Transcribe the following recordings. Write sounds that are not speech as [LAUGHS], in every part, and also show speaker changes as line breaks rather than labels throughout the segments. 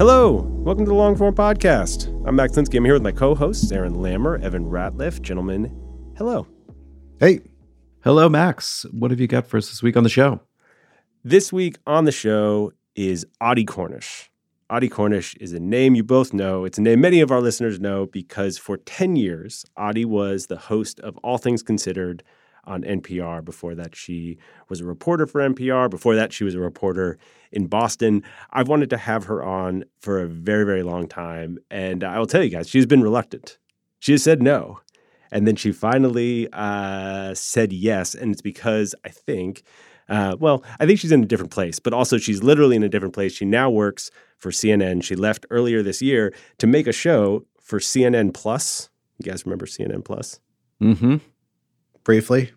Hello, welcome to the Longform Podcast. I'm Max Linsky. I'm here with my co-hosts, Aaron Lammer, Evan Ratliff. Gentlemen, hello.
Hey,
Hello, Max. What have you got for us this week on the show?
This week on the show is Audie Cornish. Audie Cornish is a name you both know. It's a name many of our listeners know because for 10 years, Audie was the host of All Things Considered on NPR. Before that, she was a reporter for NPR. Before that, she was a reporter in Boston. I've wanted to have her on for a very, very long time. And I will tell you guys, she's been reluctant. She has said no. And then she finally uh, said yes. And it's because I think, uh, well, I think she's in a different place, but also she's literally in a different place. She now works for CNN. She left earlier this year to make a show for CNN Plus. You guys remember CNN Plus?
Mm-hmm.
Briefly.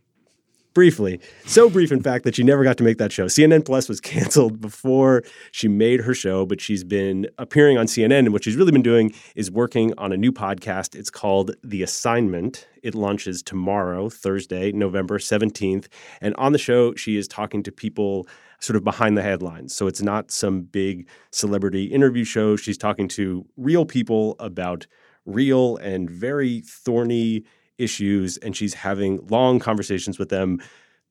briefly. So brief, in fact, that she never got to make that show. CNN Plus was [LAUGHS] canceled before she made her show, but she's been appearing on CNN. And what she's really been doing is working on a new podcast. It's called The Assignment. It launches tomorrow, Thursday, November 17th. And on the show, she is talking to people sort of behind the headlines. So it's not some big celebrity interview show. She's talking to real people about real and very thorny issues, and she's having long conversations with them.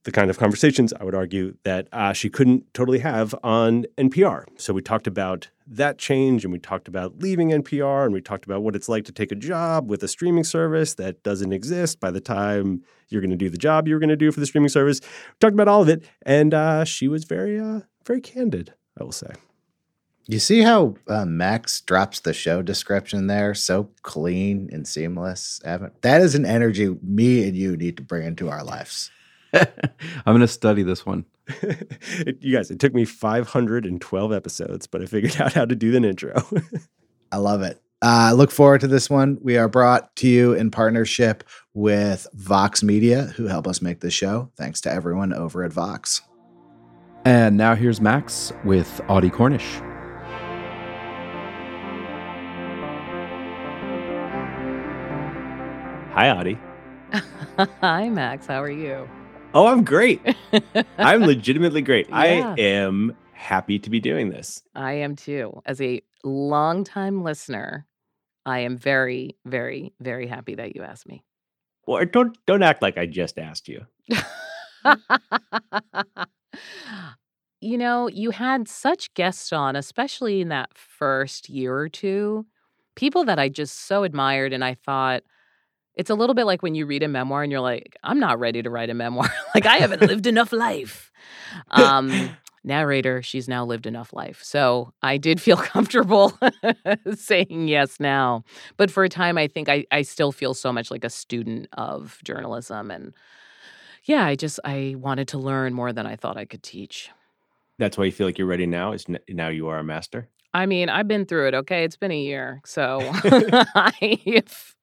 The kind of conversations I would argue that uh, she couldn't totally have on NPR. So we talked about that change, and we talked about leaving NPR, and we talked about what it's like to take a job with a streaming service that doesn't exist by the time you're going to do the job you were going to do for the streaming service. We talked about all of it, and uh, she was very, uh, very candid. I will say.
You see how uh, Max drops the show description there? So clean and seamless. Evan. That is an energy me and you need to bring into our lives. [LAUGHS]
I'm going to study this one.
it, [LAUGHS] you guys, it took me 512 episodes, but I figured out how to do an intro. [LAUGHS]
I love it. Uh, look forward to this one. We are brought to you in partnership with Vox Media, who help us make this show. Thanks to everyone over at Vox.
And now here's Max with Audie Cornish.
Hi, Audie. [LAUGHS]
Hi, Max. How are you?
Oh, I'm great. [LAUGHS] I'm legitimately great.
Yeah.
I am happy to be doing this.
I am too. As a longtime listener, I am very, very, very happy that you asked me.
Well, don't don't act like I just asked you. [LAUGHS]
you know, you had such guests on, especially in that first year or two, people that I just so admired. And I thought, it's a little bit like when you read a memoir and you're like, I'm not ready to write a memoir. [LAUGHS] like, I haven't lived enough life. Um, [LAUGHS] narrator, she's now lived enough life. So I did feel [LAUGHS] comfortable saying yes now. But for a time, I think I, I still feel so much like a student of journalism. And yeah, I just, I wanted to learn more than I thought I could teach.
That's why you feel like you're ready now. Is n- now you are a master.
I mean, I've been through it, okay? It's been a year. So I've,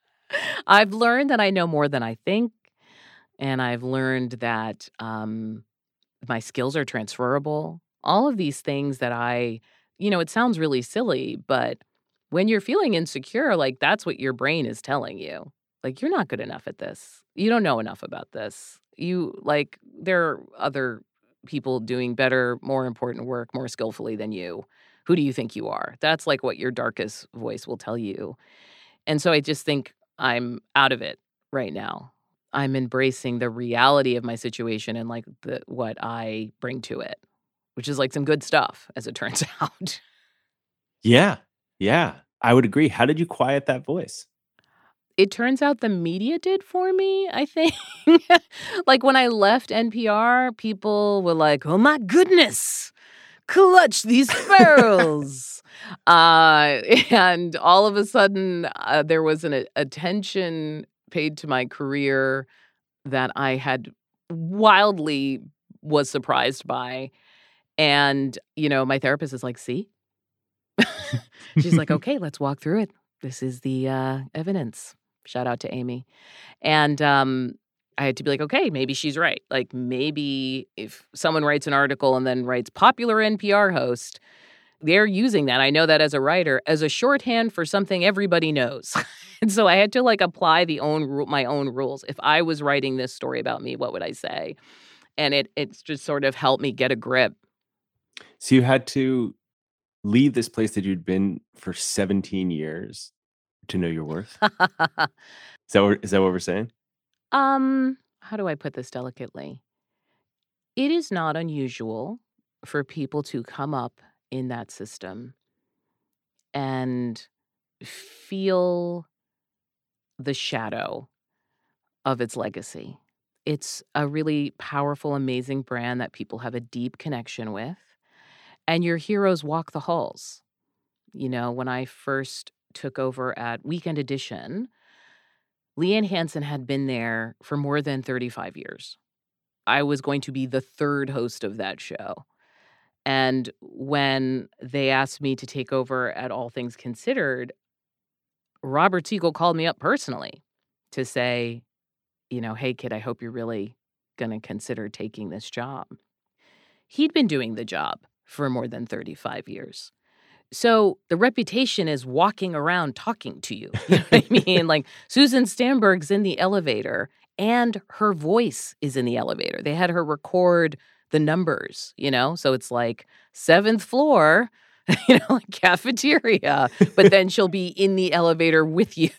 I've learned that I know more than I think. And I've learned that um, my skills are transferable. All of these things that I, you know, it sounds really silly, but when you're feeling insecure, like that's what your brain is telling you. Like, you're not good enough at this. You don't know enough about this. You, like, there are other people doing better, more important work more skillfully than you. Who do you think you are? That's like what your darkest voice will tell you. And so I just think I'm out of it right now. I'm embracing the reality of my situation and like the what I bring to it, which is like some good stuff as it [LAUGHS] turns out.
Yeah, yeah, I would agree. How did you quiet that voice?
it turns out the media did for me, I think. [LAUGHS] like when I left NPR, people were like, oh my goodness, clutch these pearls. [LAUGHS] uh, and all of a sudden, uh, there was an attention paid to my career that I had wildly was surprised by. And, you know, my therapist is like, see? [LAUGHS] She's like, [LAUGHS] okay, let's walk through it. This is the uh, evidence. Shout out to Amy. And um, I had to be like, okay, maybe she's right. Like, maybe if someone writes an article and then writes popular NPR host, they're using that. I know that as a writer as a shorthand for something everybody knows. [LAUGHS] and so I had to like apply the own my own rules. If I was writing this story about me, what would I say? And it it's just sort of helped me get a grip.
So you had to leave this place that you'd been for 17 years to know your worth. [LAUGHS] is that what, is that what we're saying?
Um, how do I put this delicately? It is not unusual for people to come up in that system and feel the shadow of its legacy. It's a really powerful, amazing brand that people have a deep connection with. And your heroes walk the halls. You know, when I first took over at Weekend Edition, Liane Hansen had been there for more than 35 years. I was going to be the third host of that show. And when they asked me to take over at All Things Considered, Robert Siegel called me up personally to say, you know, hey, kid, I hope you're really going to consider taking this job. He'd been doing the job for more than 35 years. So the reputation is walking around talking to you. [LAUGHS] You know what I [LAUGHS] mean? Like Susan Stamberg's in the elevator and her voice is in the elevator. They had her record the numbers, you know? So it's like seventh floor, [LAUGHS] you know, like cafeteria, but then she'll be in the elevator with you.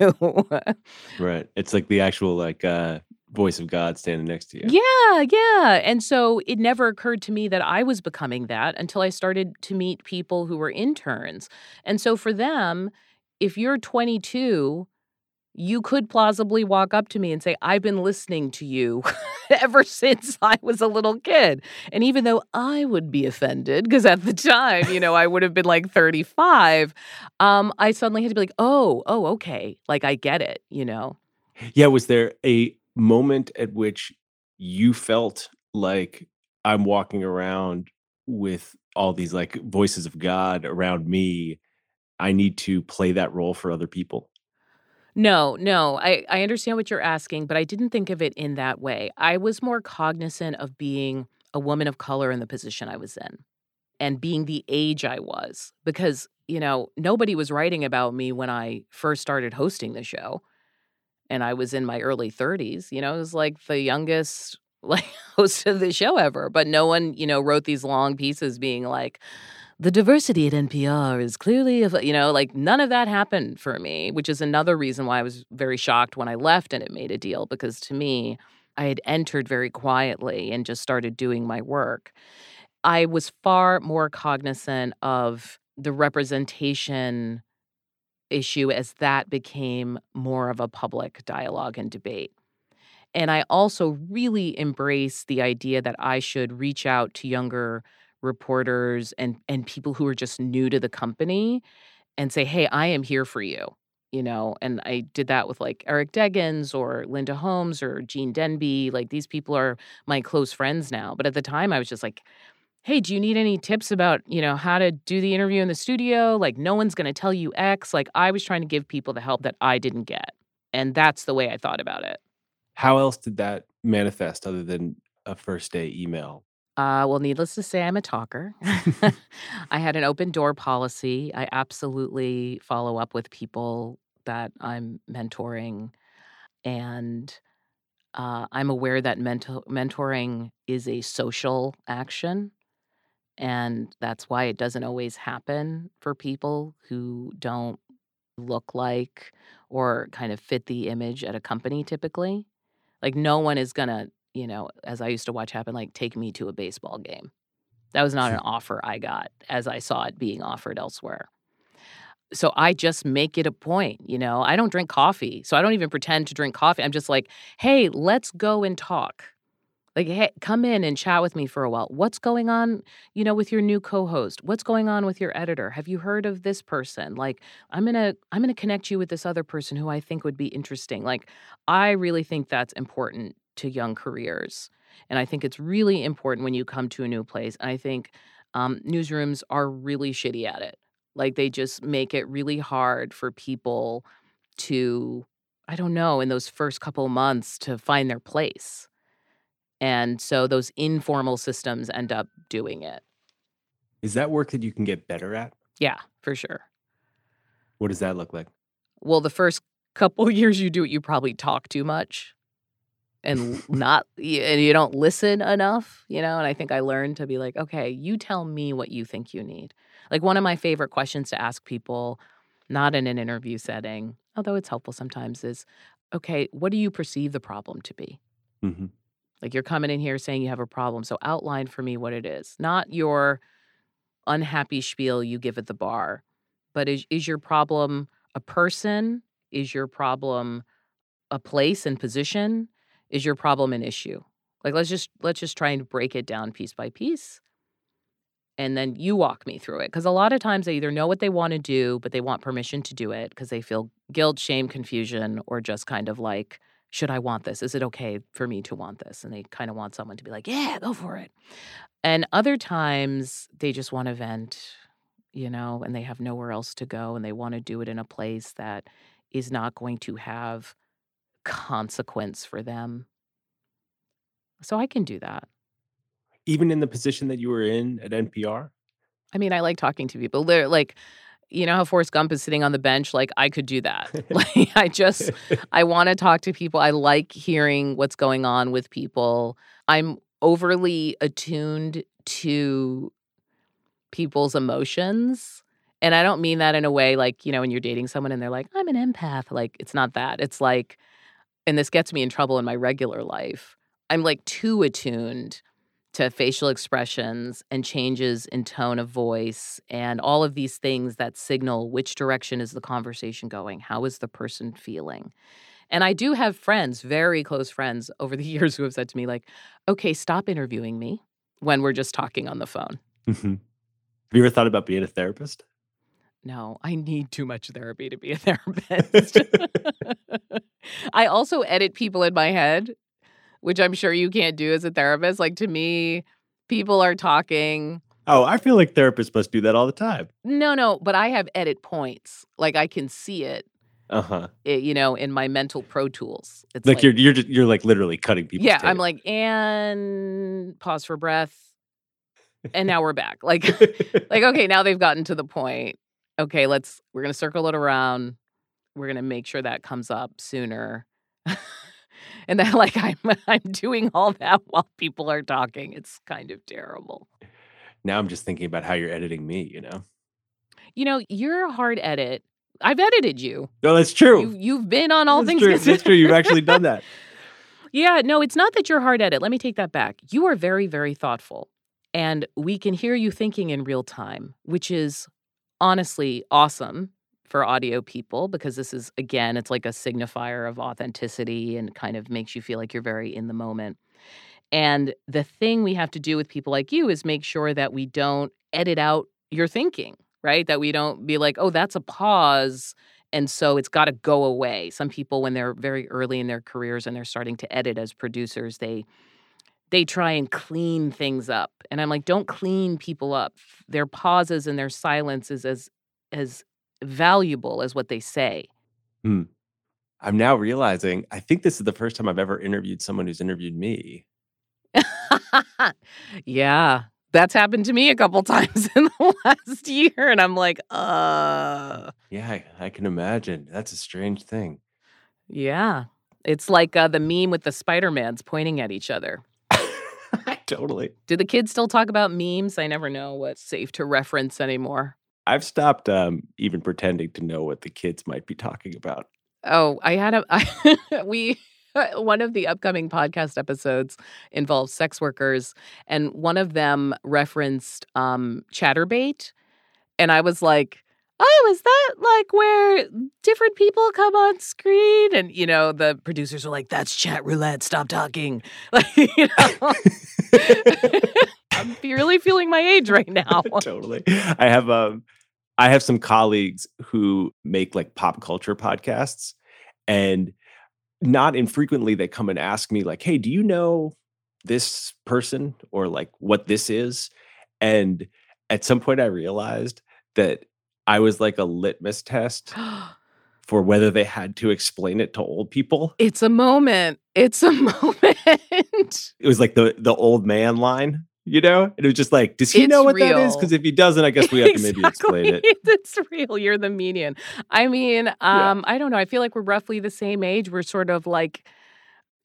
right. It's like the actual like uh voice of God standing next to you.
Yeah, yeah. And so it never occurred to me that I was becoming that until I started to meet people who were interns. And so for them, if you're 22 you could plausibly walk up to me and say, I've been listening to you [LAUGHS] ever since I was a little kid. And even though I would be offended, because at the time, you know, I would have been like 35, um, I suddenly had to be like, oh, oh, okay. Like I get it, you know?
Yeah. Was there a moment at which you felt like I'm walking around with all these like voices of God around me? I need to play that role for other people?
No, no. I, I understand what you're asking, but I didn't think of it in that way. I was more cognizant of being a woman of color in the position I was in and being the age I was because, you know, nobody was writing about me when I first started hosting the show. And I was in my early 30s. You know, it was like the youngest [LAUGHS] like host of the show ever. But no one, you know, wrote these long pieces being like, the diversity at NPR is clearly, you know, like none of that happened for me, which is another reason why I was very shocked when I left and it made a deal because to me, I had entered very quietly and just started doing my work. I was far more cognizant of the representation issue as that became more of a public dialogue and debate. And I also really embraced the idea that I should reach out to younger reporters and and people who are just new to the company and say, "Hey, I am here for you." You know, and I did that with like Eric Deggans or Linda Holmes or Gene Demby. Like these people are my close friends now. But at the time I was just like, hey, do you need any tips about, you know, how to do the interview in the studio? Like, no one's going to tell you X. Like, I was trying to give people the help that I didn't get. And that's the way I thought about it.
How else did that manifest other than a first day email?
Uh, well, needless to say, I'm a talker. [LAUGHS] [LAUGHS] I had an open door policy. I absolutely follow up with people that I'm mentoring. And uh, I'm aware that mentor- mentoring is a social action. And that's why it doesn't always happen for people who don't look like or kind of fit the image at a company typically. Like, no one is going to you know, as I used to watch happen, like take me to a baseball game. That was not an [LAUGHS] offer I got as I saw it being offered elsewhere. so I just make it a point, you know. I don't drink coffee. So I don't even pretend to drink coffee. I'm just like, "Hey, let's go and talk." Like, "Hey, come in and chat with me for a while. What's going on, you know, with your new co-host? What's going on with your editor? Have you heard of this person? Like, I'm to I'm to connect you with this other person who I think would be interesting." Like, I really think that's important to young careers. And I think it's really important when you come to a new place. And I think um, newsrooms are really shitty at it. Like they just make it really hard for people to, I don't know, in those first couple months to find their place. And so those informal systems end up doing it.
Is that work that you can get better at?
Yeah, for sure.
What does that look like?
Well, the first couple [LAUGHS] years you do it, you probably talk too much and not and you don't listen enough, you know, and I think I learned to be like, okay, you tell me what you think you need. Like one of my favorite questions to ask people, not in an interview setting, although it's helpful sometimes, is okay, what do you perceive the problem to be?
Mm-hmm.
Like you're coming in here saying you have a problem. So outline for me what it is, not your unhappy spiel you give at the bar, but is, is your problem a person? Is your problem a place and position? Is your problem an issue? Like let's just let's just try and break it down piece by piece and then you walk me through it because a lot of times they either know what they want to do but they want permission to do it because they feel guilt shame confusion or just kind of like should i want this? Is it okay for me to want this? And they kind of want someone to be like yeah go for it. And other times they just want to vent you know and they have nowhere else to go and they want to do it in a place that is not going to have consequence for them. So i can do that.
Even in the position that you were in at NPR?
I mean, I like talking to people. They're like, you know how Forrest Gump is sitting on the bench? Like, I could do that. [LAUGHS] [LAUGHS] like, I just, I want to talk to people. I like hearing what's going on with people. I'm overly attuned to people's emotions. And I don't mean that in a way like, you know, when you're dating someone and they're like, I'm an empath. Like, it's not that. It's like, and this gets me in trouble in my regular life. I'm like too attuned to facial expressions and changes in tone of voice and all of these things that signal which direction is the conversation going how is the person feeling and i do have friends very close friends over the [LAUGHS] years who have said to me like okay stop interviewing me when we're just talking on the phone
mm-hmm. have you ever thought about being a therapist
no, I need too much therapy to be a [LAUGHS] therapist. [LAUGHS] I also edit people in my head which I'm sure you can't do as a therapist. Like to me, people are talking.
Oh, I feel like therapists must do that all the time.
No, no, but I have edit points. Like I can see it.
Uh-huh.
You know, in my mental pro tools.
It's like, like you're you're just, you're like literally cutting people.
Yeah, I'm like and pause for breath. And [LAUGHS] now we're back. Like [LAUGHS] like okay, now they've gotten to the point. Okay, let's we're going to circle it around. We're going to make sure that comes up sooner [LAUGHS] and then [LAUGHS] like I'm I'm doing all that while people are talking. It's kind of terrible.
Now I'm just thinking about how you're editing me, you know.
You know, you're a hard edit. I've edited you.
No, that's true.
You, have been on all
that's
things.
True. That's true. You've actually done that. [LAUGHS]
yeah, no, it's not that you're hard edit. Let me take that back. You are very, very thoughtful. And we can hear you thinking in real time, which is honestly awesome for audio people because this is again it's like a signifier of authenticity and kind of makes you feel like you're very in the moment. And the thing we have to do with people like you is make sure that we don't edit out your thinking right? That we don't be like oh that's a pause and so it's got to go away. Some people when they're very early in their careers and they're starting to edit as producers they they try and clean things up. And i'm like don't clean people up. Their pauses and their silences as as valuable as what they say.
Hmm. I'm now realizing I think this is the first time I've ever interviewed someone who's interviewed me. [LAUGHS]
yeah, that's happened to me a couple [LAUGHS] times in the last year. And I'm like, uh.
Yeah, I, I can imagine. That's a strange thing.
Yeah. It's like uh, the meme with the Spider-Mans pointing at each other. [LAUGHS]
totally.
Do the kids still talk about memes? I never know what's safe to reference anymore.
I've stopped um, even pretending to know what the kids might be talking about.
Oh, I had a I, [LAUGHS] we [LAUGHS] one of the upcoming podcast episodes involves sex workers, and one of them referenced um, Chaturbate, and I was like, oh, is that like where different people come on screen? And, you know, the producers are like, that's chat roulette. Stop talking. [LAUGHS] Like, you know, I'm really feeling my age right now.
totally. I have um I have some colleagues who make like pop culture podcasts and not infrequently they come and ask me like, "Hey, do you know this person or like what this is?" And at some point I realized that I was like a litmus test [GASPS] for whether they had to explain it to old people.
it's a moment. It's a [LAUGHS] moment.
It was like the the old man line, you know? And it was just like, does he know
It's
what that is? Because if he doesn't, I guess we have to maybe explain it. [LAUGHS]
It's real. You're the median. I mean, um, I don't know. I feel like we're roughly the same age. We're sort of like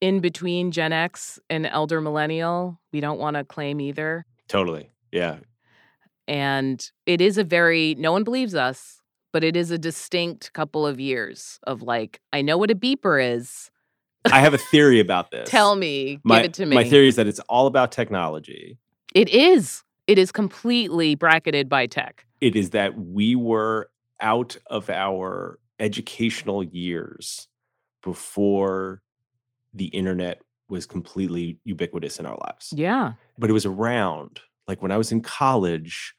in between Gen X and elder millennial. We don't want to claim either.
Totally. Yeah.
And it is a very, no one believes us, but it is a distinct couple of years of like, I know what a beeper is.
I have a theory about this. [LAUGHS]
Tell me,
my,
give it to me.
My theory is that it's all about technology.
It is. It is completely bracketed by tech.
It is that we were out of our educational years before the internet was completely ubiquitous in our lives.
Yeah.
But it was around. Like when I was in college,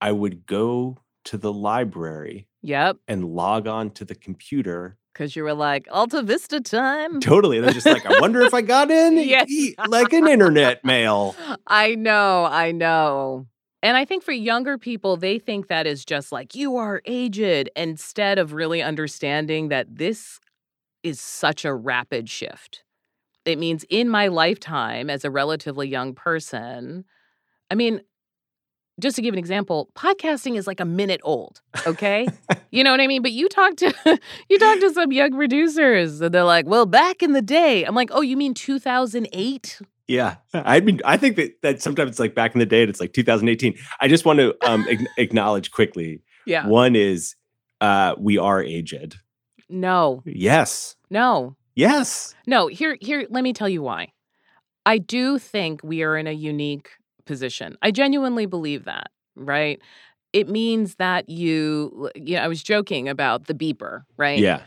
I would go to the library
Yep.
and log on to the computer.
Because you were like, Alta Vista time.
Totally. And I was just like, I wonder if I got in [LAUGHS]
Yes.
like an internet mail.
I know, I know. And I think for younger people, they think that is just like, you are aged, instead of really understanding that this is such a rapid shift. It means in my lifetime as a relatively young person, I mean, just to give an example, podcasting is like a minute old, okay? [LAUGHS] you know what I mean? But you talk to [LAUGHS] you talk to some young producers and they're like, "Well, back in the day." I'm like, "Oh, you mean 2008?"
Yeah, I mean, I think that that sometimes it's like back in the day, and it's like 2018. I just want to um, [LAUGHS] ac- acknowledge quickly.
Yeah.
One is uh, we are aged.
No.
Yes,
No.
yes.
No, here here let me tell you why. I do think we are in a unique position. I genuinely believe that, right? It means that you yeah, I was joking about the beeper, right?
Yeah,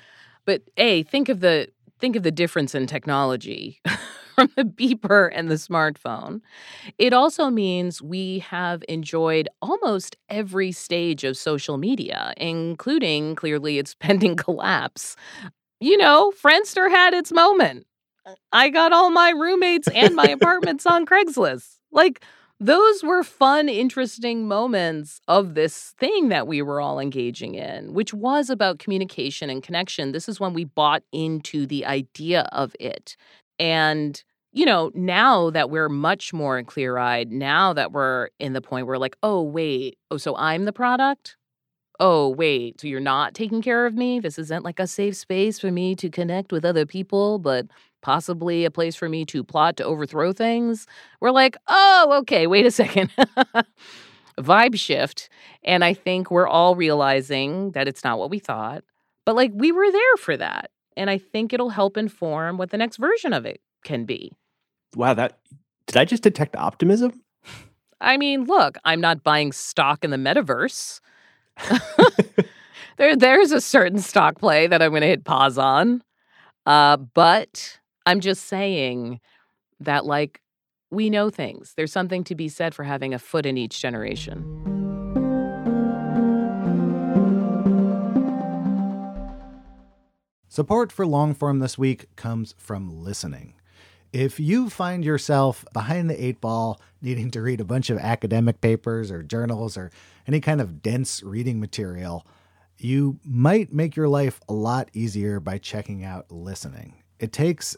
But A, think of the think of the difference in technology [LAUGHS] from the beeper and the smartphone. It also means we have enjoyed almost every stage of social media, including clearly its [LAUGHS] pending collapse. You know, Friendster had its moment. I got all my roommates and my [LAUGHS] apartments on Craigslist. Like those were fun, interesting moments of this thing that we were all engaging in, which was about communication and connection. This is when we bought into the idea of it. And, you know, now that we're much more clear eyed, now that we're in the point where, like, oh, wait, oh, so I'm the product? Oh, wait, so you're not taking care of me? This isn't like a safe space for me to connect with other people, but possibly a place for me to plot to overthrow things. We're like, oh, okay, wait a [LAUGHS] second. Vibe shift. And I think we're all realizing that it's not what we thought, but like we were there for that. And I think it'll help inform what the next version of it can be.
wow. That did I just detect optimism?
I mean, look, I'm not buying stock in the metaverse. [LAUGHS] there, there's a certain stock play that I'm going to hit pause on. Uh, but I'm just saying that, like, we know things. There's something to be said for having a foot in each generation.
Support for Longform this week comes from listening. If you find yourself behind the eight ball, needing to read a bunch of academic papers or journals or any kind of dense reading material, you might make your life a lot easier by checking out listening. It takes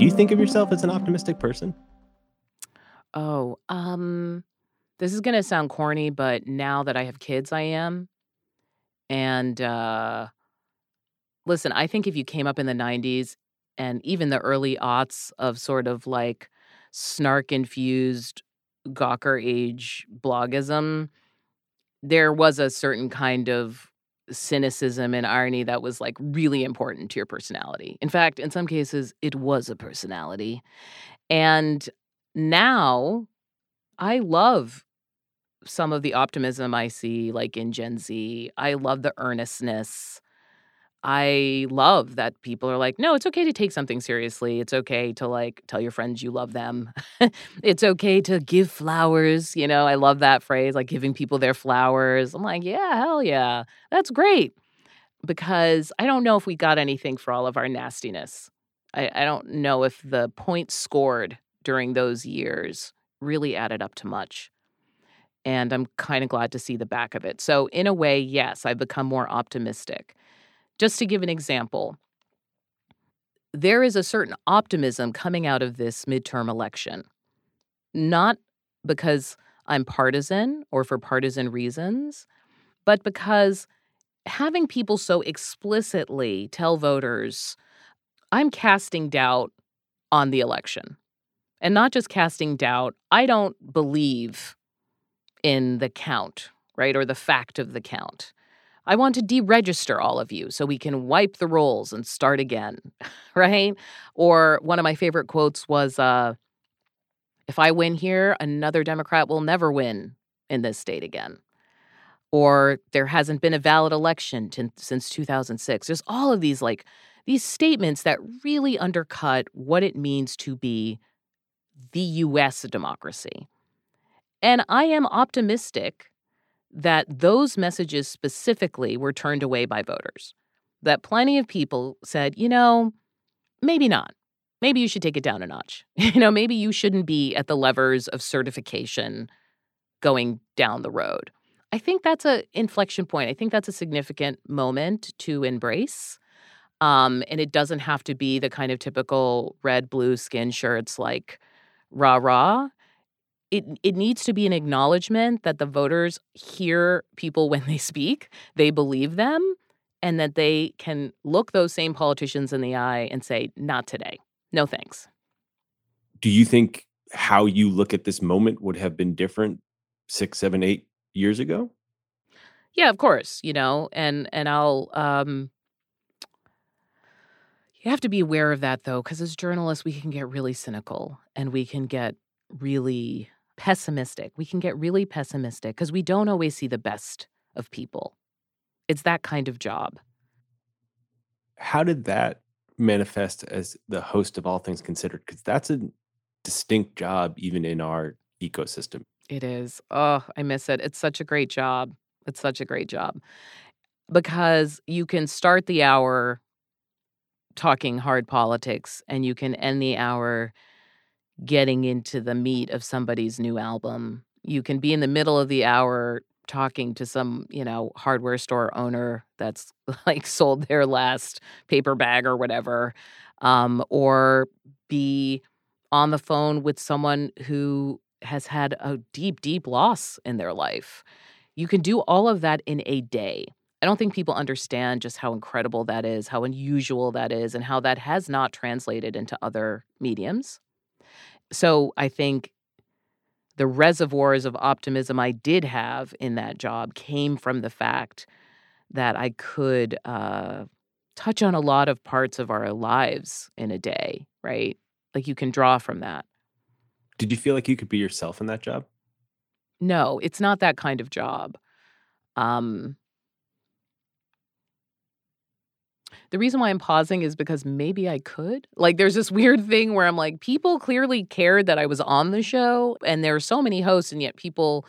Do you think of yourself as an optimistic person?
Oh, um, this is gonna sound corny, but now that I have kids, I am. And uh, listen, I think if you came up in the 90s and even the early aughts of sort of like snark infused Gawker age blogism, there was a certain kind of cynicism and irony that was like really important to your personality. In fact, in some cases, it was a personality. And now I love some of the optimism I see, like in Gen Z. I love the earnestness. I love that people are like, no, it's okay to take something seriously. It's okay to like tell your friends you love them. [LAUGHS] it's okay to give flowers. You know, I love that phrase, like giving people their flowers. I'm like, yeah, hell yeah. That's great. Because I don't know if we got anything for all of our nastiness. I, I don't know if the points scored during those years really added up to much. And I'm kind of glad to see the back of it. So, in a way, yes, I've become more optimistic. Just to give an example, there is a certain optimism coming out of this midterm election, not because I'm partisan or for partisan reasons, but because having people so explicitly tell voters, I'm casting doubt on the election. And not just casting doubt, I don't believe in the count, right? Or the fact of the count. I want to deregister all of you so we can wipe the rolls and start again, [LAUGHS] right? Or one of my favorite quotes was uh, if I win here, another Democrat will never win in this state again. Or there hasn't been a valid election t- since 2006. There's all of these like these statements that really undercut what it means to be the US democracy. And I am optimistic that those messages specifically were turned away by voters. That plenty of people said, you know, maybe not. Maybe you should take it down a notch. [LAUGHS] You know, maybe you shouldn't be at the levers of certification going down the road. I think that's a inflection point. I think that's a significant moment to embrace. Um, and it doesn't have to be the kind of typical red, blue skin shirts like rah rah it it needs to be an acknowledgement that the voters hear people when they speak, they believe them, and that they can look those same politicians in the eye and say, "Not today. No thanks."
Do you think how you look at this moment would have been different six, seven, eight years ago?
Yeah, of course. You know, and and I'll um you have to be aware of that though, because as journalists, we can get really cynical and we can get really pessimistic. We can get really pessimistic because we don't always see the best of people. It's that kind of job.
How did that manifest as the host of All Things Considered? Because that's a distinct job, even in our ecosystem.
It is. Oh, I miss it. It's such a great job. It's such a great job because you can start the hour talking hard politics and you can end the hour getting into the meat of somebody's new album. You can be in the middle of the hour talking to some, you know, hardware store owner that's [LAUGHS] like sold their last paper bag or whatever, um, or be on the phone with someone who has had a deep, deep loss in their life. You can do all of that in a day. I don't think people understand just how incredible that is, how unusual that is, and how that has not translated into other mediums. So I think the reservoirs of optimism I did have in that job came from the fact that I could uh, touch on a lot of parts of our lives in a day, right? Like you can draw from that.
Did you feel like you could be yourself in that job?
No, it's not that kind of job. Um, The reason why I'm pausing is because maybe I could. Like, there's this [LAUGHS] weird thing where I'm like, people clearly cared that I was on the show, and there are so many hosts, and yet people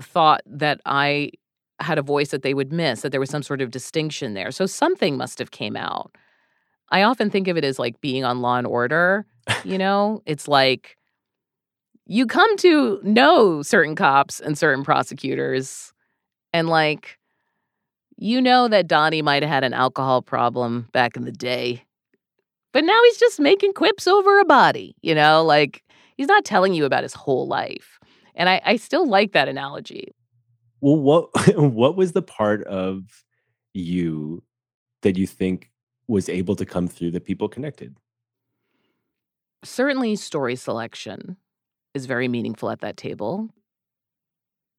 thought that I had a voice that they would miss, that there was some sort of distinction there. So something must have came out. I often think of it as like being on Law and Order. You know, it's like you come to know certain cops and certain prosecutors, and like you know that Donnie might have had an alcohol problem back in the day, but now he's just making quips over a body. You know, like he's not telling you about his whole life. And I, I still like that analogy.
Well, what [LAUGHS] what was the part of you that you think was able to come through that people connected?
Certainly, story selection is very meaningful at that table.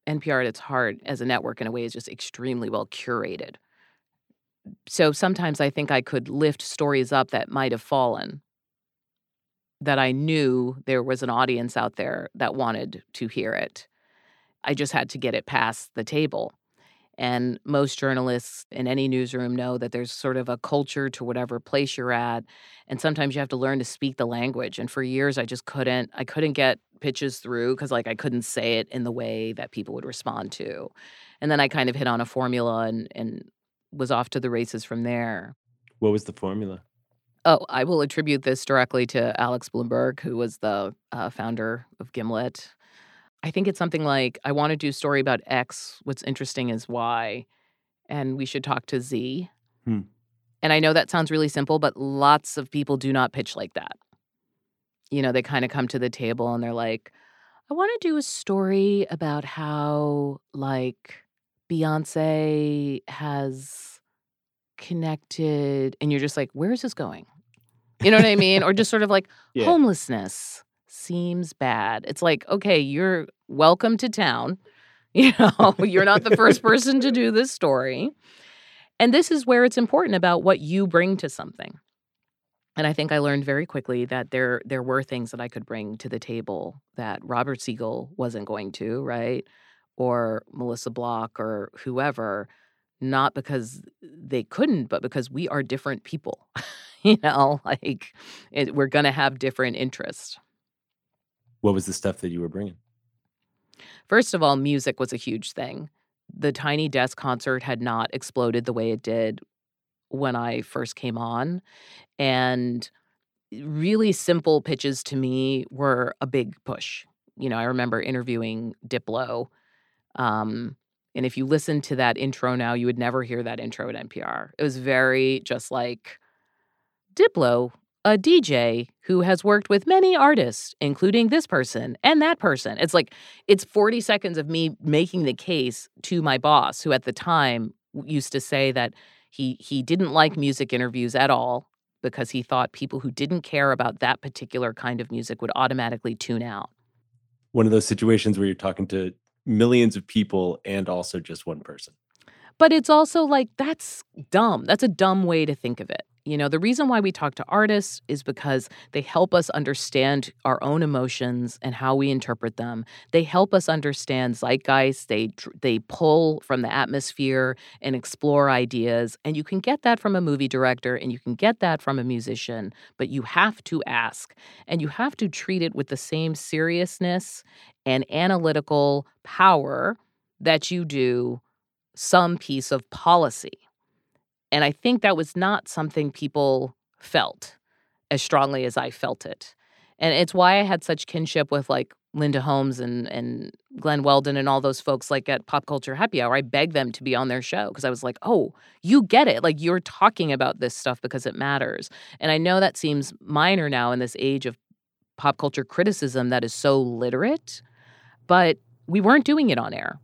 NPR at its heart as a network, in a way, is just extremely well curated. So sometimes I think I could lift stories up that might have fallen, that I knew there was an audience out there that wanted to hear it. I just had to get it past the table. And most journalists in any newsroom know that there's sort of a culture to whatever place you're at. And sometimes you have to learn to speak the language. And for years, I just couldn't, I couldn't get pitches through because like I couldn't say it in the way that people would respond to. And then I kind of hit on a formula and, and was off to the races from there.
What was the formula?
Oh, I will attribute this directly to Alex Blumberg, who was the uh, founder of Gimlet. I think it's something like I want to do a story about X. What's interesting is Y, and we should talk to Z.
Hmm.
And I know that sounds really simple, but lots of people do not pitch like that. You know, they kind of come to the table and they're like, I want to do a story about how, like, Beyonce has connected. And you're just like, where is this going? You know what I mean? or just [LAUGHS] sort of like
Yeah.
homelessness seems bad. It's like, okay, you're welcome to town. [LAUGHS] You know, you're not the first person to do this story. And this is where it's important about what you bring to something. And I think I learned very quickly that there there were things that I could bring to the table that Robert Siegel wasn't going to, right? Or Melissa Block or whoever, not because they couldn't, but because we are different people. [LAUGHS] you know, like it, we're going to have different interests.
What was the stuff that you were bringing?
First of all, music was a huge thing. The Tiny Desk concert had not exploded the way it did when I first came on. And really simple pitches to me were a big push. You know, I remember interviewing Diplo. Um, and if you listen to that intro now, you would never hear that intro at NPR. It was very just like Diplo, a DJ who has worked with many artists, including this person and that person. It's like, it's 40 seconds of me making the case to my boss, who at the time used to say that he he didn't like music interviews at all because he thought people who didn't care about that particular kind of music would automatically tune out.
One of those situations where you're talking to millions of people and also just one person.
But it's also like that's dumb. That's a dumb way to think of it. You know, the reason why we talk to artists is because they help us understand our own emotions and how we interpret them. They help us understand zeitgeist. They they pull from the atmosphere and explore ideas. And you can get that from a movie director and you can get that from a musician, but you have to ask and you have to treat it with the same seriousness and analytical power that you do some piece of policy. And I think that was not something people felt as strongly as I felt it. And it's why I had such kinship with like Linda Holmes and, and Glenn Weldon and all those folks like at Pop Culture Happy Hour. I begged them to be on their show because I was like, oh, you get it. Like you're talking about this stuff because it matters. And I know that seems minor now in this age of pop culture criticism that is so literate, but we weren't doing it on air.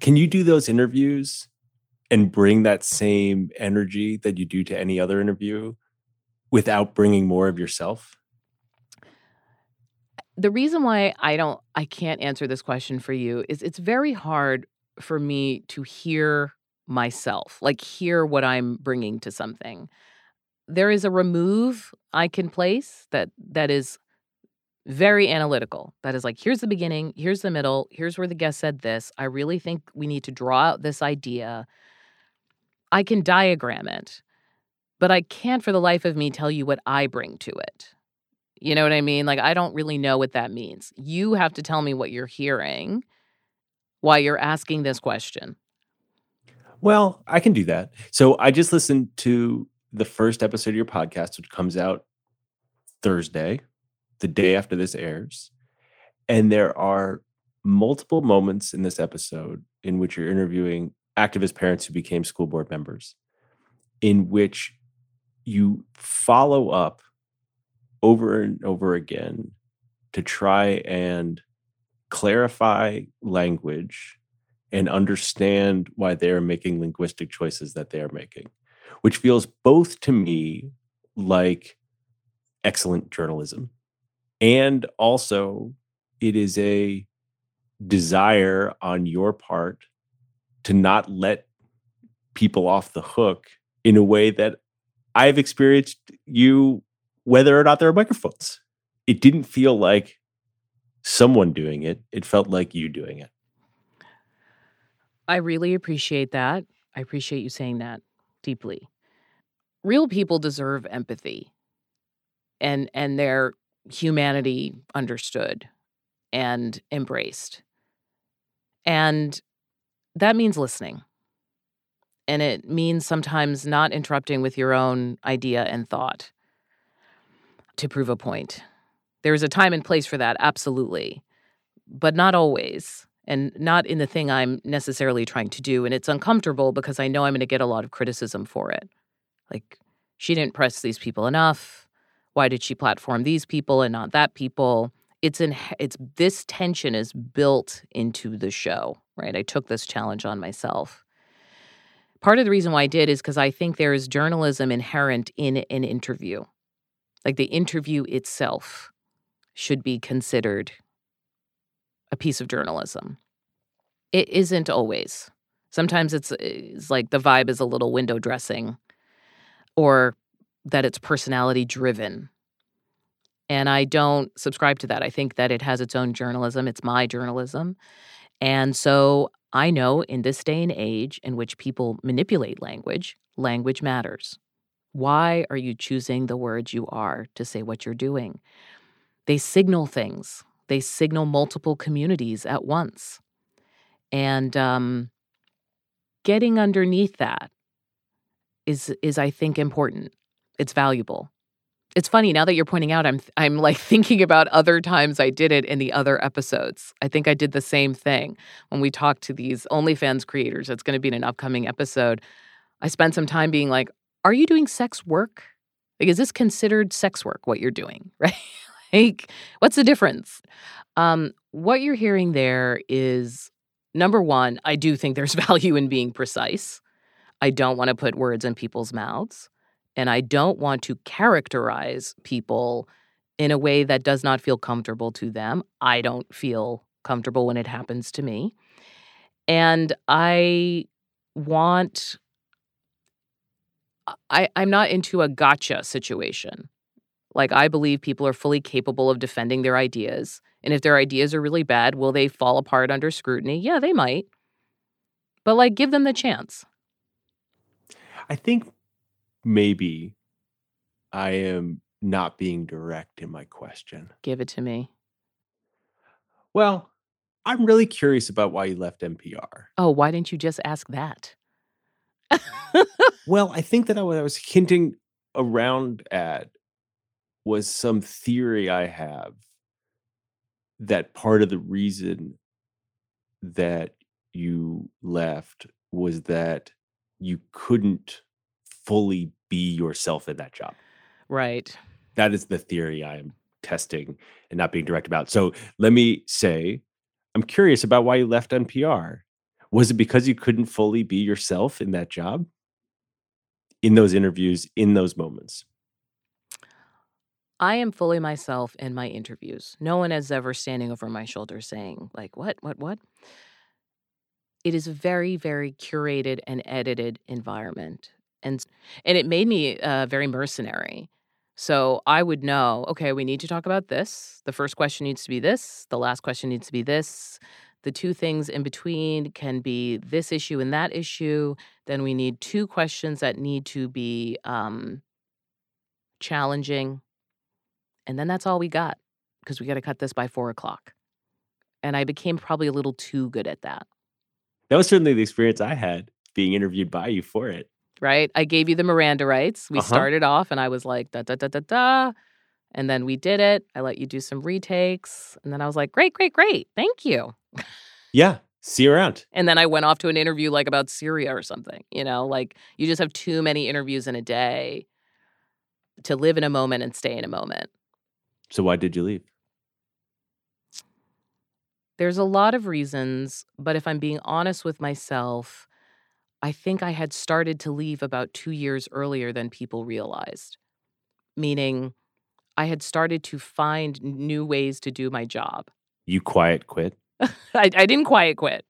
Can you do those interviews and bring that same energy that you do to any other interview without bringing more of yourself?
the reason why I don't I can't answer this question for you is it's very hard for me to hear myself, like hear what I'm bringing to something. There is a remove I can place that that is very analytical. That is like here's the beginning, here's the middle, here's where the guest said this. I really think we need to draw out this idea. I can diagram it, but I can't for the life of me tell you what I bring to it. You know what I mean? Like, I don't really know what that means. You have to tell me what you're hearing while you're asking this question.
Well, I can do that. So I just listened to the first episode of your podcast, which comes out Thursday, the day after this airs. And there are multiple moments in this episode in which you're interviewing activist parents who became school board members, in which you follow up over and over again to try and clarify language and understand why they're making linguistic choices that they are making, which feels both to me like excellent journalism and also it is a desire on your part to not let people off the hook in a way that I've experienced you, whether or not there are microphones. It didn't feel like someone doing it, it felt like you doing it.
I really appreciate that. I appreciate you saying that deeply. Real people deserve empathy and and their humanity understood and embraced. And that means listening. And it means sometimes not interrupting with your own idea and thought to prove a point. There's a time and place for that, absolutely, but not always, and not in the thing I'm necessarily trying to do. And it's uncomfortable because I know I'm going to get a lot of criticism for it. Like, she didn't press these people enough. Why did she platform these people and not that people? It's in it's this tension is built into the show, right? I took this challenge on myself. Part of the reason why I did is because I think there is journalism inherent in an interview. Like the interview itself should be considered a piece of journalism. It isn't always. Sometimes it's, it's like the vibe is a little window dressing or that it's personality driven. And I don't subscribe to that. I think that it has its own journalism, it's my journalism. And so I know in this day and age in which people manipulate language, language matters. Why are you choosing the words you are to say what you're doing? They signal things, they signal multiple communities at once. And um, getting underneath that is, is, I think, important. It's valuable. It's funny now that you're pointing out I'm I'm like [LAUGHS] thinking about other times I did it in the other episodes. I think I did the same thing when we talked to these OnlyFans creators. It's going to be in an upcoming episode. I spent some time being like, "Are you doing sex work? Like is this considered sex work what you're doing?" [LAUGHS] Right? like what's the difference? Um what you're hearing there is number 1, I do think there's [LAUGHS] value in being precise. I don't want to put words in people's mouths. And I don't want to characterize people in a way that does not feel comfortable to them. I don't feel comfortable when it happens to me. And I want, I, I'm not into a gotcha situation. Like, I believe people are fully capable of defending their ideas. And if their ideas are really bad, will they fall apart under scrutiny? Yeah, they might. But, like, give them the chance.
I think maybe I am not being direct in my question.
Give it to me.
Well, I'm really curious about why you left NPR.
Oh, why didn't you just ask that?
well, I think that what I was hinting around at was some theory I have that part of the reason that you left was that you couldn't fully be yourself in that job.
Right.
That is the theory I am testing and not being direct about. So let me say, I'm curious about why you left NPR. Was it because you couldn't fully be yourself in that job? In those interviews, in those moments?
I am fully myself in my interviews. No one is ever standing over my shoulder saying, like, what, what, what? It is a very, very curated and edited environment and and it made me uh, very mercenary. So I would know, okay, we need to talk about this. The first question needs to be this. The last question needs to be this. The two things in between can be this issue and that issue. Then we need two questions that need to be um, challenging. And then that's all we got because we got to cut this by four o'clock. And I became probably a little too good at that.
That was certainly the experience I had being interviewed by you for it.
Right. I gave you the Miranda rights. We
Uh-huh.
started off and I was like, da, da, da, da, da. And then we did it. I let you do some retakes. And then I was like, great, great, great. Thank you.
Yeah. See you around.
And then I went off to an interview like about Syria or something. You know, like you just have too many interviews in a day to live in a moment and stay in a moment.
So why did you leave?
There's a lot of reasons, but if I'm being honest with myself, I think I had started to leave about two years earlier than people realized. Meaning, I had started to find new ways to do my job.
You quiet quit. [LAUGHS]
I, I didn't quiet quit.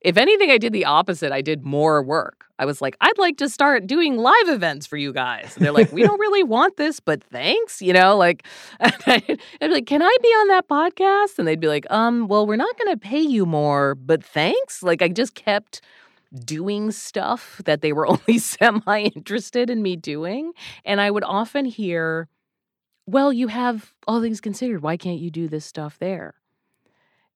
If anything, I did the opposite. I did more work. I was like, I'd like to start doing live events for you guys. And they're like, we don't really want this, but thanks. You know, like, [LAUGHS] I'd be like, can I be on that podcast? And they'd be like, um, well, we're not going to pay you more, but thanks. Like, I just kept doing stuff that they were [LAUGHS] only semi interested in me doing. And I would often hear, well, you have all things considered. Why can't you do this stuff there?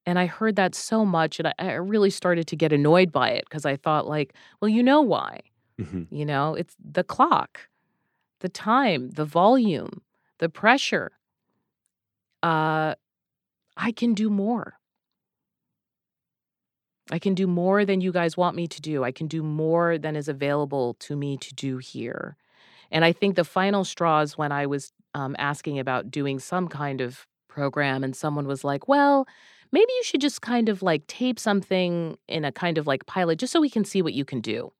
And I heard that so much, and I, I really started to get annoyed by it because I thought, like, well, you know why?
Mhm.
You know, it's the clock, the time, the volume, the pressure. Uh, I can do more. I can do more than you guys want me to do. I can do more than is available to me to do here. And I think the final straws when I was um, asking about doing some kind of program, and someone was like, well, maybe you should just kind of like tape something in a kind of like pilot just so we can see what you can do.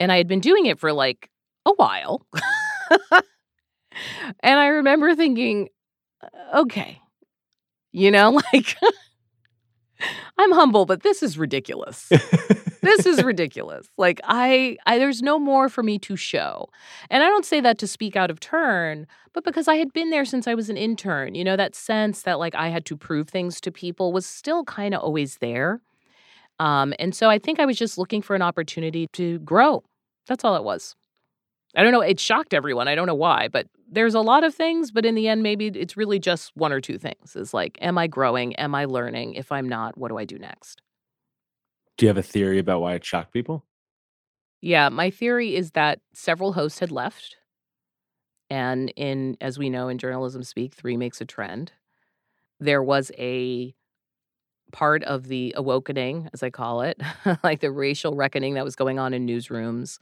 And I had been doing it for like a while. [LAUGHS] and I remember thinking, "Uh, okay, you know, [LAUGHS] like I'm humble, but this is ridiculous. this is [LAUGHS] ridiculous. Like I, I there's no more for me to show. And I don't say that to speak out of turn, but because I had been there since I was an intern, you know, that sense that like I had to prove things to people was still kind of always there. Um, and so I think I was just looking for an opportunity to grow. That's all it was. I don't know. It shocked everyone. I don't know why, but there's a lot of things. But in the end, maybe it's really just one or two things. Is like, am I growing? Am I learning? If I'm not, what do I do next?
Do you have a theory about why it shocked people?
Yeah, my theory is that several hosts had left. And in, as we know in journalism speak, three makes a trend. There was a part of the awakening, as I call it, [LAUGHS] like the racial reckoning that was going on in newsrooms,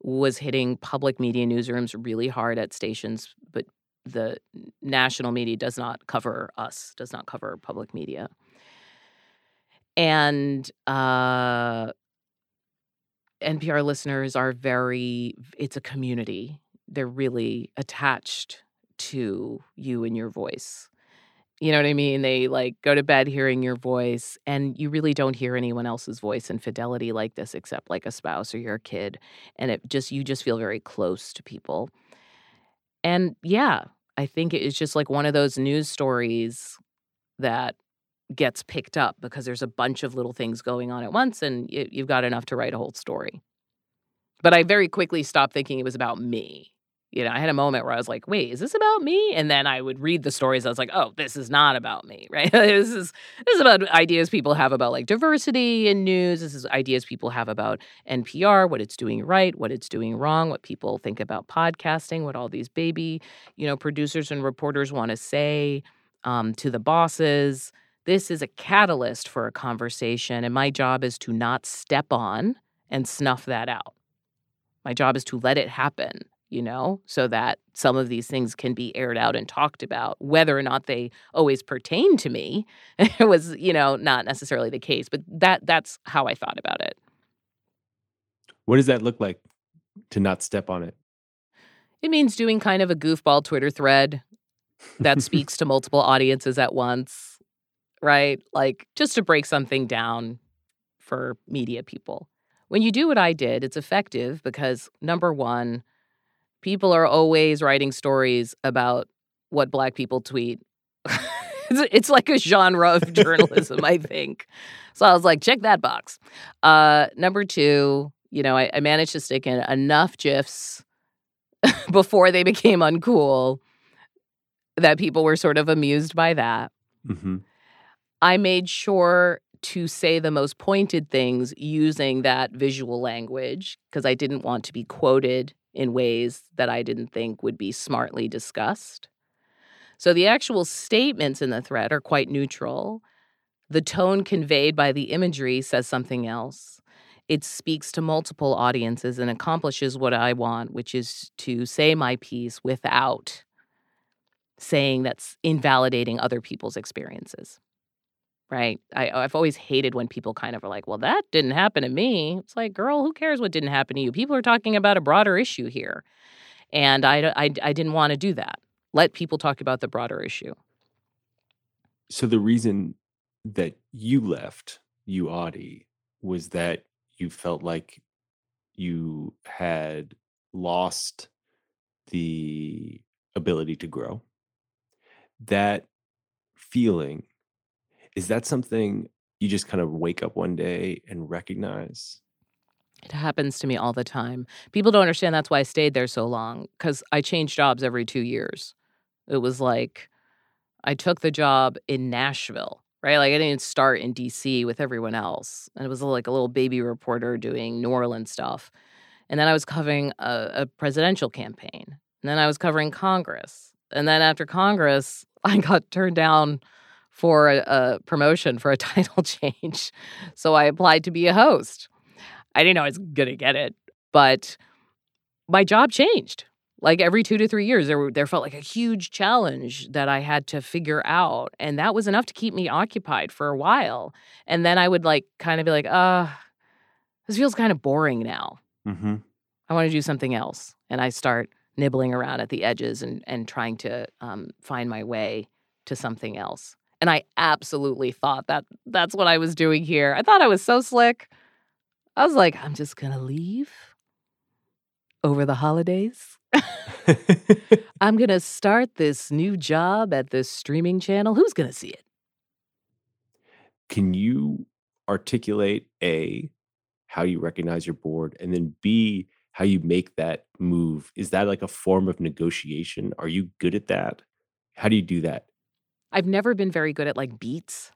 was hitting public media newsrooms really hard at stations, but the national media does not cover us, does not cover public media. And uh, NPR listeners are very, it's a community. They're really attached to you and your voice. You know what I mean? They like go to bed hearing your voice, and you really don't hear anyone else's voice in fidelity like this, except like a spouse or your kid. And it just, you just feel very close to people. And yeah, I think it's just like one of those news stories that gets picked up because there's a bunch of little things going on at once, and you, you've got enough to write a whole story. But I very quickly stopped thinking it was about me. You know, I had a moment where I was like, wait, is this about me? And then I would read the stories. I was like, oh, this is not about me, [LAUGHS] right? this is this is about ideas people have about like diversity in news. This is ideas people have about NPR, what it's doing right, what it's doing wrong, what people think about podcasting, what all these baby, you know, producers and reporters want to say um, to the bosses. This is a catalyst for a conversation, and my job is to not step on and snuff that out. My job is to let it happen you know, so that some of these things can be aired out and talked about. Whether or not they always pertain to me it [LAUGHS] was, you know, not necessarily the case, but that that's how I thought about it.
What does that look like to not step on it?
It means doing kind of a goofball Twitter thread that [LAUGHS] speaks to multiple audiences at once, right? Like just to break something down for media people. When you do what I did, it's effective because number one, people are always writing stories about what black people tweet. [LAUGHS] it's it's like a genre of [LAUGHS] journalism, I think. So I was like, check that box. Uh, number two, you know, I, I managed to stick in enough gifs [LAUGHS] before they became uncool that people were sort of amused by that.
hmm
I made sure to say the most pointed things using that visual language because I didn't want to be quoted in ways that I didn't think would be smartly discussed. So the actual statements in the thread are quite neutral. The tone conveyed by the imagery says something else. It speaks to multiple audiences and accomplishes what I want, which is to say my piece without saying that's invalidating other people's experiences right? I, I've always hated when people kind of are like, well, that didn't happen to me. It's like, girl, who cares what didn't happen to you? People are talking about a broader issue here. And I, I, I didn't want to do that. Let people talk about the broader issue.
So the reason that you left you Audie was that you felt like you had lost the ability to grow. That feeling is that something you just kind of wake up one day and recognize?
It happens to me all the time. People don't understand that's why I stayed there so long because I changed jobs every two years. It was like I took the job in Nashville, right? Like I didn't start in DC with everyone else. And it was like a little baby reporter doing New Orleans stuff. And then I was covering a, a presidential campaign. And then I was covering Congress. And then after Congress, [LAUGHS] I got turned down for a, a promotion for a [LAUGHS] title change. So I applied to be a host. I didn't know I was going to get it, but my job changed. Like every two to three years, there were, there felt like a huge challenge that I had to figure out, and that was enough to keep me occupied for a while. And then I would like kind of be like, "Uh, this feels kind of boring now.
Mm-hmm.
I want to do something else." And I start nibbling around at the edges and and trying to um, find my way to something else. And I absolutely thought that that's what I was doing here. I thought I was so slick. I was like, I'm just going to leave over the holidays. [LAUGHS] I'm going to start this new job at this streaming channel. Who's going to see it?
Can you articulate A, how you recognize you're bored, and then B, how you make that move? Is that like a form of negotiation? Are you good at that? How do you do that?
I've never been very good at like beats,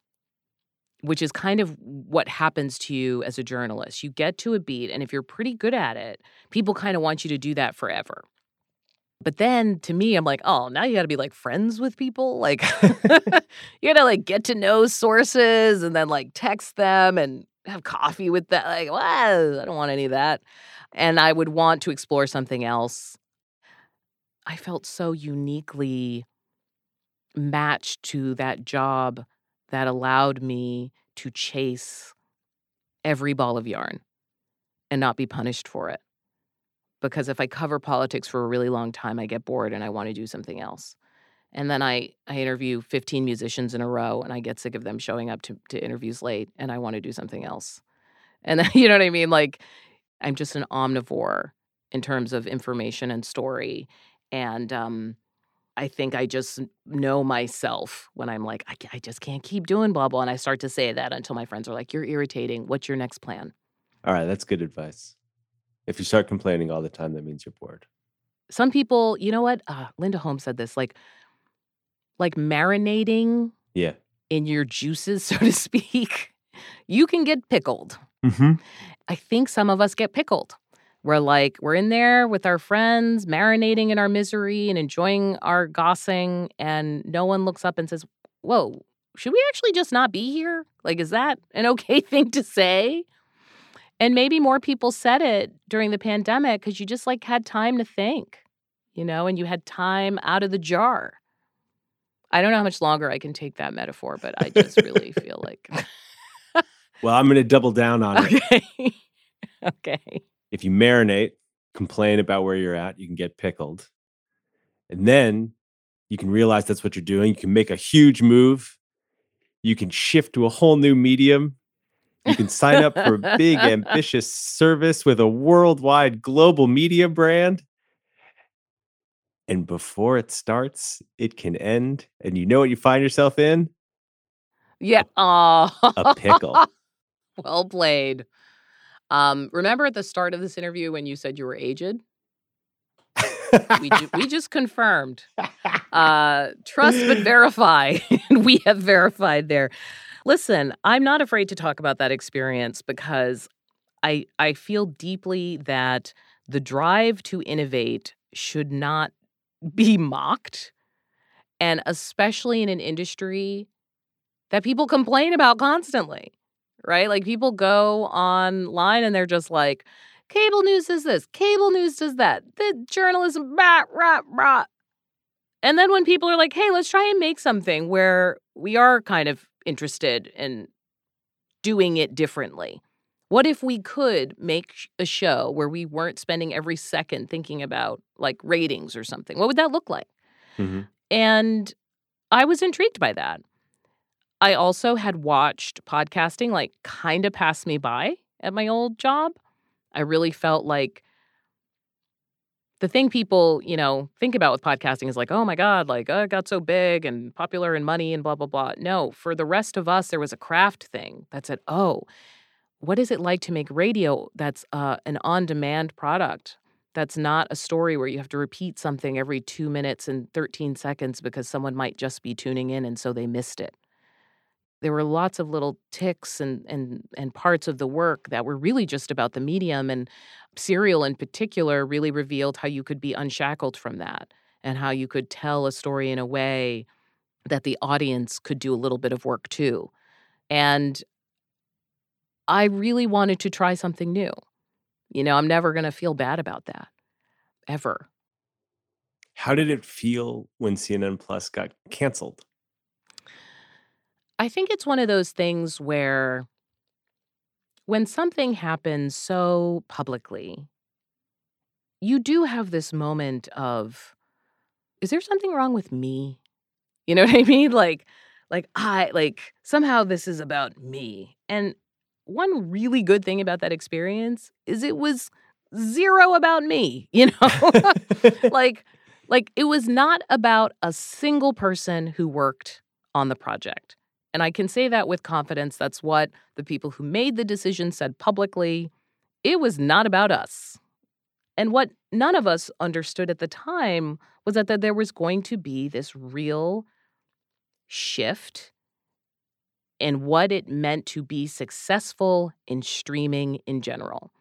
which is kind of what happens to you as a journalist. You get to a beat, and if you're pretty good at it, people kind of want you to do that forever. But then to me, I'm like, oh, now you got to be like friends with people. Like, [LAUGHS] [LAUGHS] you got to like get to know sources and then like text them and have coffee with them. Like, what? I don't want any of that. And I would want to explore something else. I felt so uniquely matched to that job that allowed me to chase every ball of yarn and not be punished for it. Because if I cover politics for a really long time, I get bored and I want to do something else. And then I, I interview 15 musicians in a row and I get sick of them showing up to, to interviews late and I want to do something else. And then, [LAUGHS] you know what I mean? Like, I'm just an omnivore in terms of information and story. And um, I think I just know myself when I'm like, I, I just can't keep doing blah, blah. And I start to say that until my friends are like, You're irritating. What's your next plan?
All right, that's good advice. If you start complaining all the time, that means you're bored.
Some people, you know what? Uh, Linda Holmes said this like, like marinating
Yeah.
in your juices, [LAUGHS] so to speak, you can get pickled.
Mm-hmm.
I think some of us get pickled. We're like, we're in there with our friends, marinating in our misery and enjoying our gossing, and no one looks up and says, Whoa, should we actually just not be here? Like, is that an [LAUGHS] okay thing to say? And maybe more people said it during the pandemic because you just like had time to think, you know, and you had time out of the jar. I don't know how much longer I can take that metaphor, but I just really feel like. [LAUGHS]
Well, I'm going to double down on it. [LAUGHS]
okay.
If you marinate, complain about where you're at, you can get pickled. And then you can realize that's what you're doing. You can make a huge move. You can shift to a whole new medium. You can sign up for a big, [LAUGHS] ambitious service with a worldwide global media brand. And before it starts, it can end. And you know what you find yourself in?
Yeah. Oh,
A pickle. [LAUGHS]
well played. Um, remember at the start of this interview when you said you were aged? We, ju- we just confirmed. Uh, trust but [LAUGHS] verify. and [LAUGHS] we have verified there. Listen, I'm not afraid to talk about that experience because I I feel deeply that the drive to innovate should not be mocked. And especially in an industry that people complain about constantly, right? Like people go online and they're just like, cable news does this, cable news does that, the journalism, rah, rah, rah. And then when people are like, hey, let's try and make something where we are kind of interested in doing it differently. What if we could make a show where we weren't spending every second thinking about like ratings or something? What would that look like?
Mhm.
And I was intrigued by that. I also had watched podcasting like kind of pass me by at my old job. I really felt like the thing people, you know, think about with podcasting is like, oh my God, like, oh, it got so big and popular and money and blah, blah, blah. No, for the rest of us, there was a craft thing that said, oh, what is it like to make radio that's uh, an on demand product? That's not a story where you have to repeat something every two minutes and 13 seconds because someone might just be tuning in and so they missed it. There were lots of little tics and, and, and parts of the work that were really just about the medium. And Serial in particular really revealed how you could be unshackled from that and how you could tell a story in a way that the audience could do a little bit of work too. And I really wanted to try something new. You know, I'm never going to feel bad about that ever.
How did it feel when CNN Plus got canceled?
I think it's one of those things where when something happens so publicly, you do have this moment of, is there something wrong with me? You know [LAUGHS] what I mean? Like, like I like somehow this is about me. And one really good thing about that experience is it was zero about me, [LAUGHS] you know? [LAUGHS] like like it was not about a single person who worked on the project. And I can say that with confidence. That's what the people who made the decision said publicly. It was not about us. And what none of us understood at the time was that, that there was going to be this real shift in what it meant to be successful in streaming in general.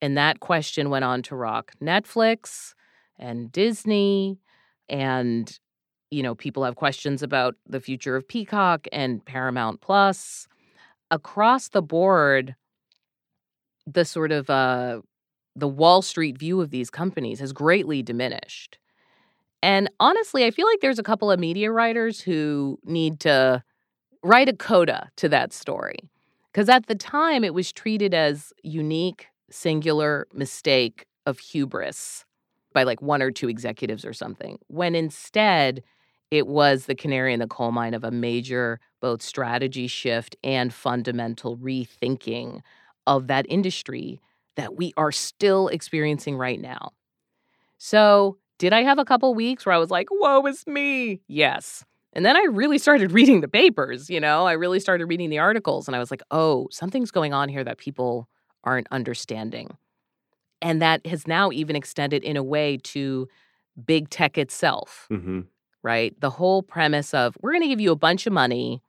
And that question went on to rock Netflix and Disney and you know people have questions about the future of Peacock and Paramount Plus across the board the sort of uh the Wall Street view of these companies has greatly diminished. And honestly, I feel like there's a couple of media writers who need to write a coda to that story. Because at the time, it was treated as unique, singular mistake of hubris by like one or two executives or something, when instead it was the canary in the coal mine of a major both strategy shift and fundamental rethinking of that industry that we are still experiencing right now. So, did I have a couple weeks where I was like, woe is me? Yes. And then I really started [LAUGHS] reading the papers, you know, I really started reading the articles and I was like, oh, something's going on here that people aren't understanding. And that has now even extended in a way to big tech itself,
hmm
right? The whole premise of we're going to give you a bunch of money,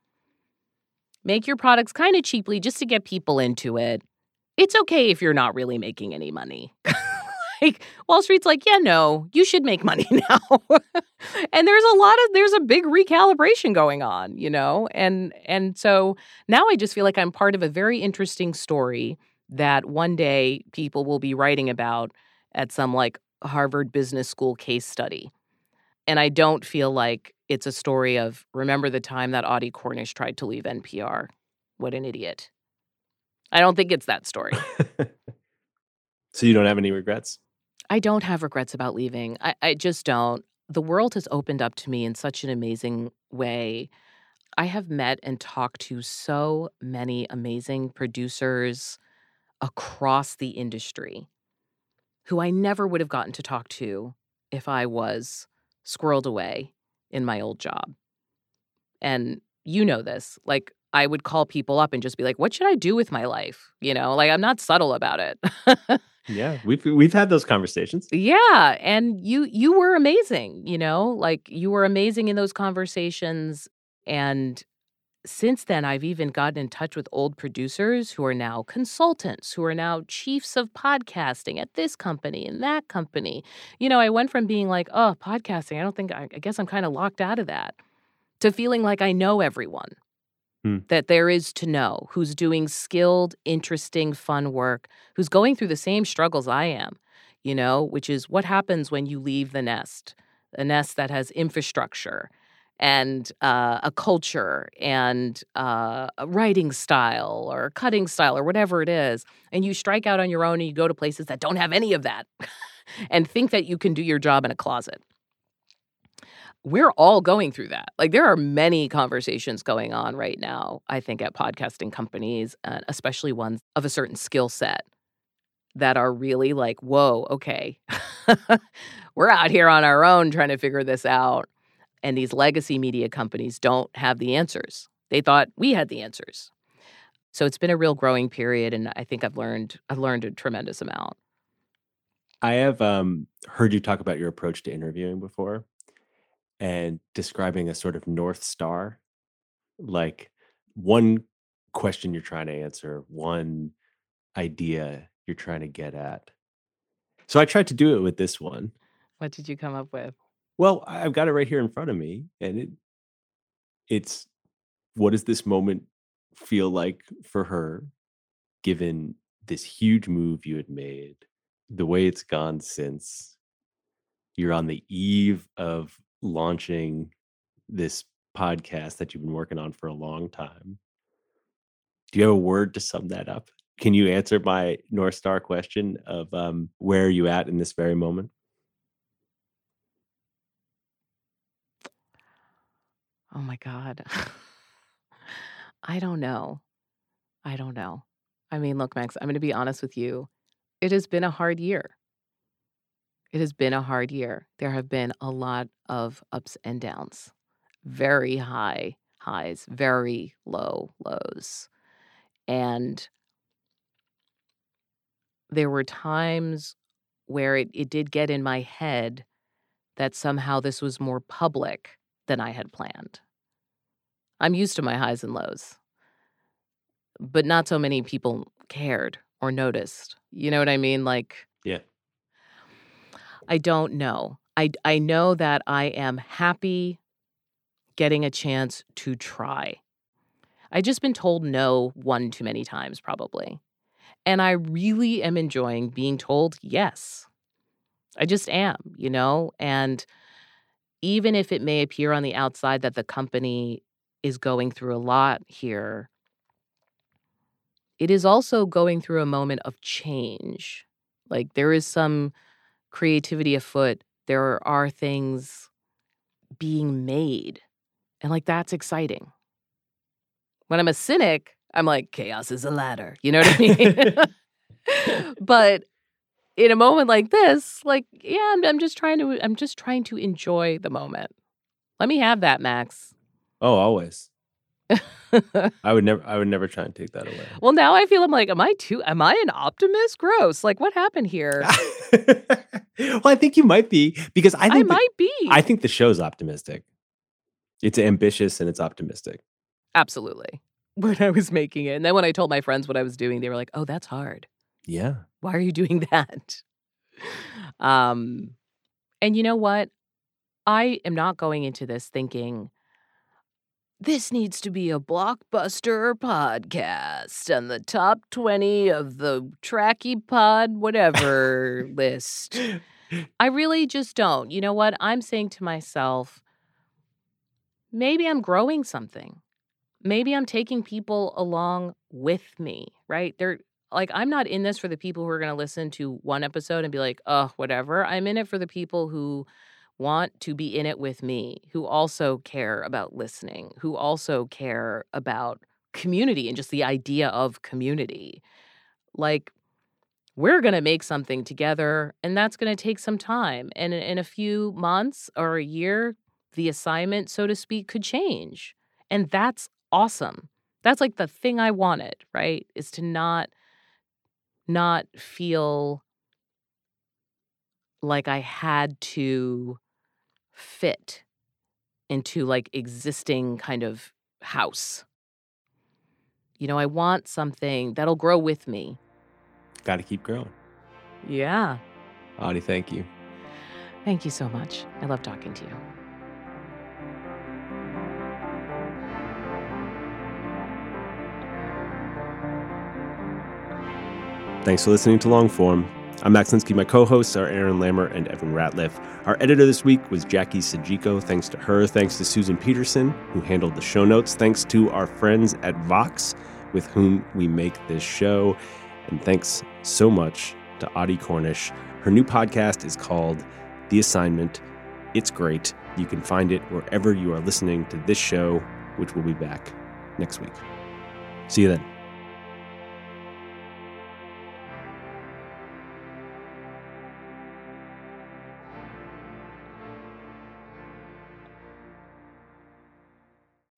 make your products kind of cheaply just to get people into it. It's okay if you're not really making any money. [LAUGHS] like Wall Street's like, yeah, no, you should make money [LAUGHS] now. and there's a lot of there's a big recalibration going on, you know? And and so now I just feel like I'm part of a very interesting story that one day people will be writing about at some like Harvard Business School case study. And I don't feel like it's a story of remember the time that Audie Cornish tried to leave NPR. What an idiot. I don't think it's that story. [LAUGHS]
so you don't have any regrets?
I don't have regrets about leaving. I, I just don't. The world has opened up to me in such an amazing way. I have met and talked to so many amazing producers across the industry who I never would have gotten to talk to if I was squirreled away in my old job. And you know this. Like, I would call people up and just be like, what should I do with my life? You know, like I'm not subtle about it. [LAUGHS]
yeah, we've we've had those conversations.
Yeah, and you you were amazing, you know? Like you were amazing in those conversations and since then I've even gotten in touch with old producers who are now consultants, who are now chiefs of podcasting at this company and that company. You know, I went from being like, "Oh, podcasting, I don't think I, I guess I'm kind of locked out of that." to feeling like I know everyone
Hmm.
that there is to know, who's doing skilled, interesting, fun work, who's going through the same struggles I am, you know, which is what happens when you leave the nest, a nest that has infrastructure and uh, a culture and uh, a writing style or cutting style or whatever it is, and you strike out on your own and you go to places that don't have any of that [LAUGHS] and think that you can do your job in a closet we're all going through that. Like there are many conversations going on right now, I think, at podcasting companies, uh, especially ones of a certain skill set that are really like, whoa, okay, [LAUGHS] we're out here on our own trying to figure this out. And these legacy media companies don't have the answers. They thought we had the answers. So it's been a real growing period, and I think I've learned I've learned a tremendous amount.
I have um, heard you talk about your approach to interviewing before and describing a sort of North Star, like one question you're trying to answer, one idea you're trying to get at. So I tried to do it with this one.
What did you come up with?
Well, I've got it right here in front of me, and it it's what does this moment feel like for her, given this huge move you had made, the way it's gone since you're on the eve of launching this podcast that you've been working on for a long time. Do you have a word to sum that up? Can you answer my North Star question of um, where are you at in this very moment?
Oh my God. [LAUGHS] I don't know. I don't know. I mean, look, Max, I'm going to be honest with you. It has been a hard year. It has been a hard year. There have been a lot of ups and downs, very high highs, very low lows. And there were times where it, it did get in my head that somehow this was more public than I had planned. I'm used to my highs and lows, but not so many people cared or noticed. You know what I mean? Like,
Yeah.
I don't know. I I know that I am happy getting a chance to try. I've just been told no one too many times probably. And I really am enjoying being told yes. I just am, you know, and even if it may appear on the outside that the company is going through a lot here, it is also going through a moment of change. Like there is some creativity afoot. There are things being made. And like that's exciting. When I'm a cynic, I'm like, chaos is a ladder. You know what I mean? [LAUGHS] [LAUGHS] but in a moment like this, like, yeah, I'm, I'm just trying to I'm just trying to enjoy the moment. Let me have that, Max.
Oh, always. [LAUGHS] I would never I would never try and take that away.
well, now I feel I'm like, am I too am I an optimist? Gross. Like what happened here? [LAUGHS]
well, I think you might be because I
I,
the-
might be.
I think the show's optimistic. It's ambitious and it's optimistic.
Absolutely. [LAUGHS] When I was making it. And then when I told my friends what I was doing, they were like, oh, that's hard.
Yeah.
Why are you doing that? Um, and you know what? I am not going into this thinking this needs to be a blockbuster podcast on the top 20 of the tracky pod whatever [LAUGHS] list. I really just don't. You know what? I'm saying to myself, maybe I'm growing something. Maybe I'm taking people along with me, right? They're like, I'm not in this for the people who are going to listen to one episode and be like, oh, whatever. I'm in it for the people who want to be in it with me, who also care about listening, who also care about community and just the idea of community. Like, we're going to make something together and that's going to take some time and in, a few months or a year the assignment so to speak could change and that's awesome that's like the thing i wanted right is to not not feel like i had to fit into like existing kind of house you know i want something that'll grow with me
Got to keep growing.
yeah
Audie, thank you.
Thank you so much. I love talking to you.
Thanks for listening to Longform. I'm Max Linsky. My co-hosts are Aaron Lammer and Evan Ratliff. Our editor this week was Jackie Sajiko. Thanks to her. Thanks to Susan Peterson, who handled the show notes. Thanks to our friends at Vox, with whom we make this show. And thanks so much to Audie Cornish. Her new podcast is called The Assignment. It's great. You can find it wherever you are listening to this show, which will be back next week. See you then.